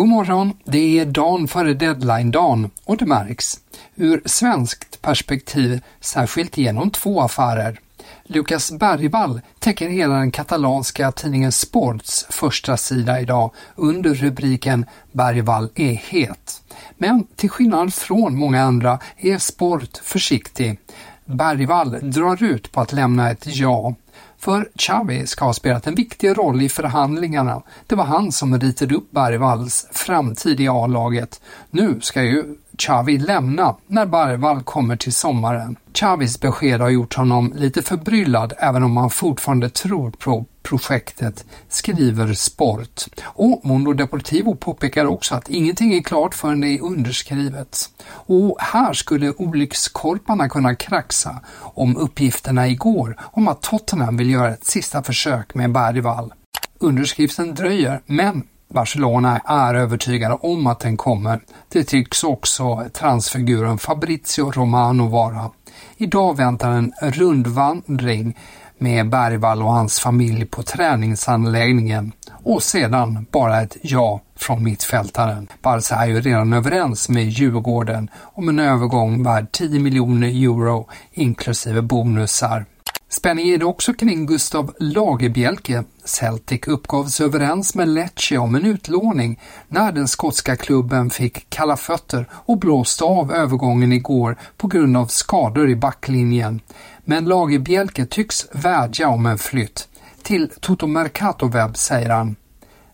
God morgon, det är dagen före deadline-dagen och det märks. Ur svenskt perspektiv särskilt genom två affärer. Lukas Bergvall täcker hela den katalanska tidningen Sports första sida idag under rubriken Bergvall är het. Men till skillnad från många andra är Sport försiktig. Bergvall drar ut på att lämna ett ja. För Xavi ska ha spelat en viktig roll i förhandlingarna. Det var han som ritade upp Bergvalls framtid i A-laget. Nu ska ju Xavi lämna när Bergvall kommer till sommaren. Xavis besked har gjort honom lite förbryllad även om han fortfarande tror på projektet, skriver Sport. Och Mondo Deportivo påpekar också att ingenting är klart förrän det är underskrivet. Och här skulle olyckskorparna kunna kraxa om uppgifterna igår om att Tottenham vill göra ett sista försök med Bergvall. Underskriften dröjer, men Barcelona är övertygade om att den kommer. Det tycks också transfiguren Fabrizio Romano vara. Idag väntar en rundvandring med Bergvall och hans familj på träningsanläggningen och sedan bara ett ja från mittfältaren. Barca är ju redan överens med Djurgården om en övergång värd 10 miljoner euro inklusive bonusar. Spänning är det också kring Gustav Lagerbielke. Celtic uppgavs överens med Lecce om en utlåning när den skotska klubben fick kalla fötter och blåste av övergången igår på grund av skador i backlinjen. Men Lagerbielke tycks vädja om en flytt. Till Toto Mercato Webb säger han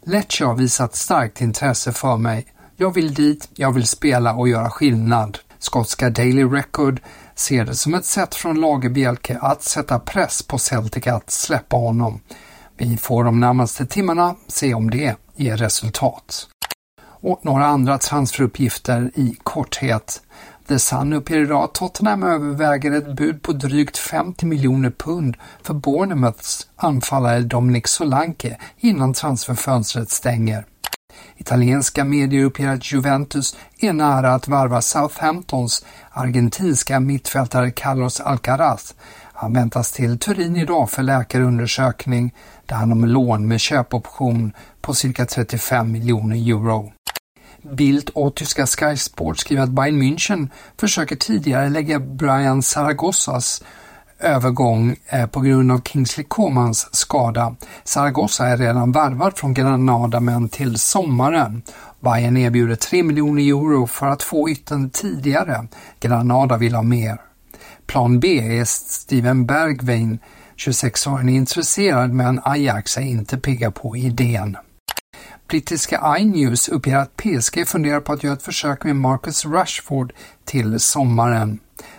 Lecce har visat starkt intresse för mig. Jag vill dit, jag vill spela och göra skillnad. Skotska Daily Record ser det som ett sätt från Lagerbielke att sätta press på Celtic att släppa honom. Vi får de närmaste timmarna se om det ger resultat. Och några andra transferuppgifter i korthet. The Sun uppger idag att Tottenham överväger ett bud på drygt 50 miljoner pund för Bournemouths anfallare Dominic Solanke innan transferfönstret stänger. Italienska medier uppger att Juventus är nära att varva Southamptons argentinska mittfältare Carlos Alcaraz. Han väntas till Turin idag för läkarundersökning. Det handlar om lån med köpoption på cirka 35 miljoner euro. Bildt och tyska Sky Sport skriver att Bayern München försöker tidigare lägga Brian Zaragozzas övergång eh, på grund av Kingsley Comans skada. Zaragoza är redan värvad från Granada men till sommaren. Bayern erbjuder 3 miljoner euro för att få ytten tidigare. Granada vill ha mer. Plan B är Steven Bergwijn, 26-åringen, är intresserad men Ajax är inte pigga på idén. Brittiska iNews uppger att PSG funderar på att göra ett försök med Marcus Rashford till sommaren.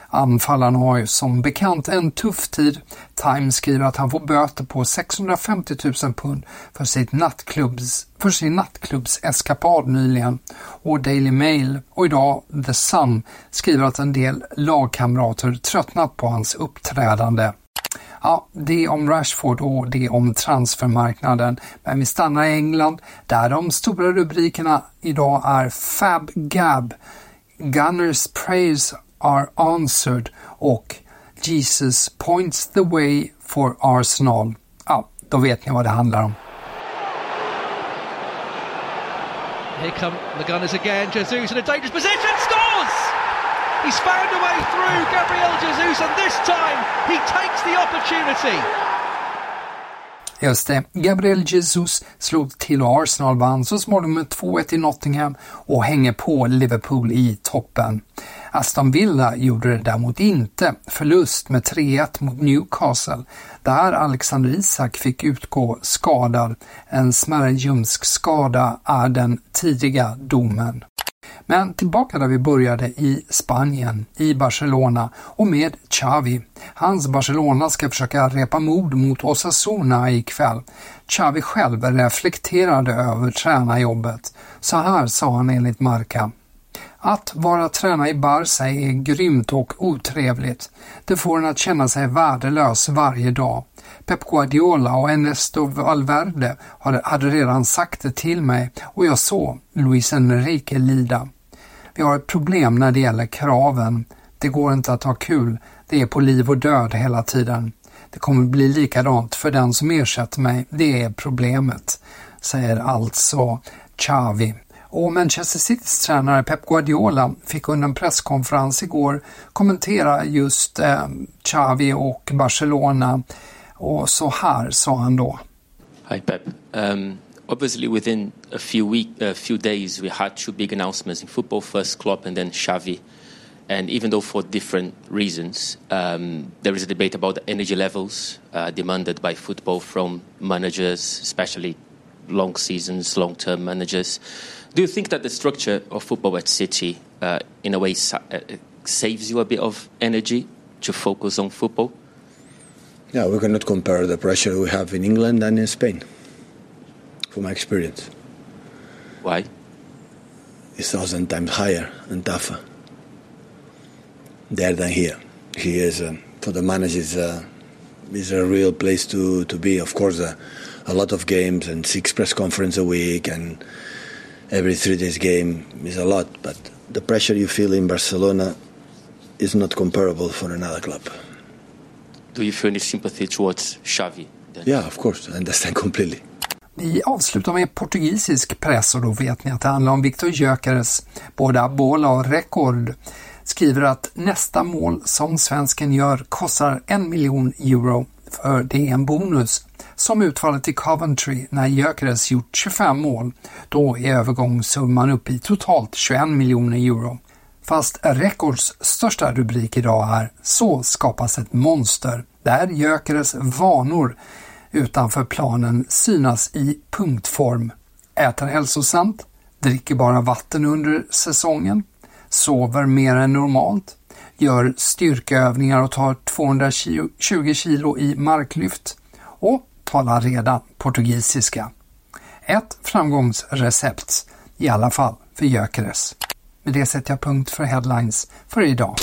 Anfallaren har ju som bekant en tuff tid. Times skriver att han får böter på 650 000 pund för, sitt nattklubbs, för sin nattklubbseskapad nyligen. Och Daily Mail och idag The Sun skriver att en del lagkamrater tröttnat på hans uppträdande. Ja, det om Rashford och det om transfermarknaden. Men vi stannar i England där de stora rubrikerna idag är Fab Gab, Gunners praise are answered och Jesus points the way for Arsenal. Ja, då vet ni vad det handlar om. Here come the Gunners again. Jesus in a dangerous position, scores! He's found a way through Gabriel Jesus, and this time he takes the opportunity. Just det, Gabriel Jesus slog till och Arsenal vann så småningom med 2-1 i Nottingham och hänger på Liverpool i toppen. Aston Villa gjorde det däremot inte, förlust med 3-1 mot Newcastle, där Alexander Isak fick utgå skadad. En smärre ljumskskada är den tidiga domen. Men tillbaka där vi började i Spanien, i Barcelona och med Xavi. Hans Barcelona ska försöka repa mod mot Osasuna ikväll. Xavi själv reflekterade över tränarjobbet. Så här sa han enligt Marca. Att vara tränare i Barca är grymt och otrevligt. Det får en att känna sig värdelös varje dag. Pep Guardiola och Ernesto Valverde hade redan sagt det till mig och jag såg Luis Enrique lida. Vi har ett problem när det gäller kraven. Det går inte att ha kul. Det är på liv och död hela tiden. Det kommer bli likadant för den som ersätter mig. Det är problemet, säger alltså Xavi. Och Manchester Citys tränare Pep Guardiola fick under en presskonferens igår kommentera just eh, Xavi och Barcelona och så här sa han då. Hi Pep. Um, obviously within a few week, a few days we had two big announcements in football, first Klopp and then Xavi. And even though for different reasons, um, there is a debate about the energy levels uh, demanded by football from managers, especially long seasons, long-term managers. Do you think that the structure of football at City, uh, in a way, sa uh, saves you a bit of energy to focus on football? Yeah, we cannot compare the pressure we have in England and in Spain, from my experience. Why? It's thousand times higher and tougher there than here. Here is, um, for the managers, uh, is a real place to, to be. Of course, uh, a lot of games and six press conference a week and every three days game is a lot. But the pressure you feel in Barcelona is not comparable for another club. Do you feel any sympathy towards Xavi? Then? Yeah, of course, I understand completely. Vi avslutar med portugisisk press och då vet ni att det handlar om Victor Gyökeres. Både Bola och Rekord skriver att nästa mål som svensken gör kostar en miljon euro för det är en bonus. Som utfallet i Coventry när Gyökeres gjort 25 mål. Då är övergångssumman uppe i totalt 21 miljoner euro. Fast Records största rubrik idag är “Så skapas ett monster” där Gyökeres vanor utanför planen synas i punktform. Äter hälsosamt, dricker bara vatten under säsongen, sover mer än normalt, gör styrkeövningar och tar 220 kilo i marklyft och talar redan portugisiska. Ett framgångsrecept, i alla fall för Gyökeres. Med det sätter jag punkt för headlines för idag.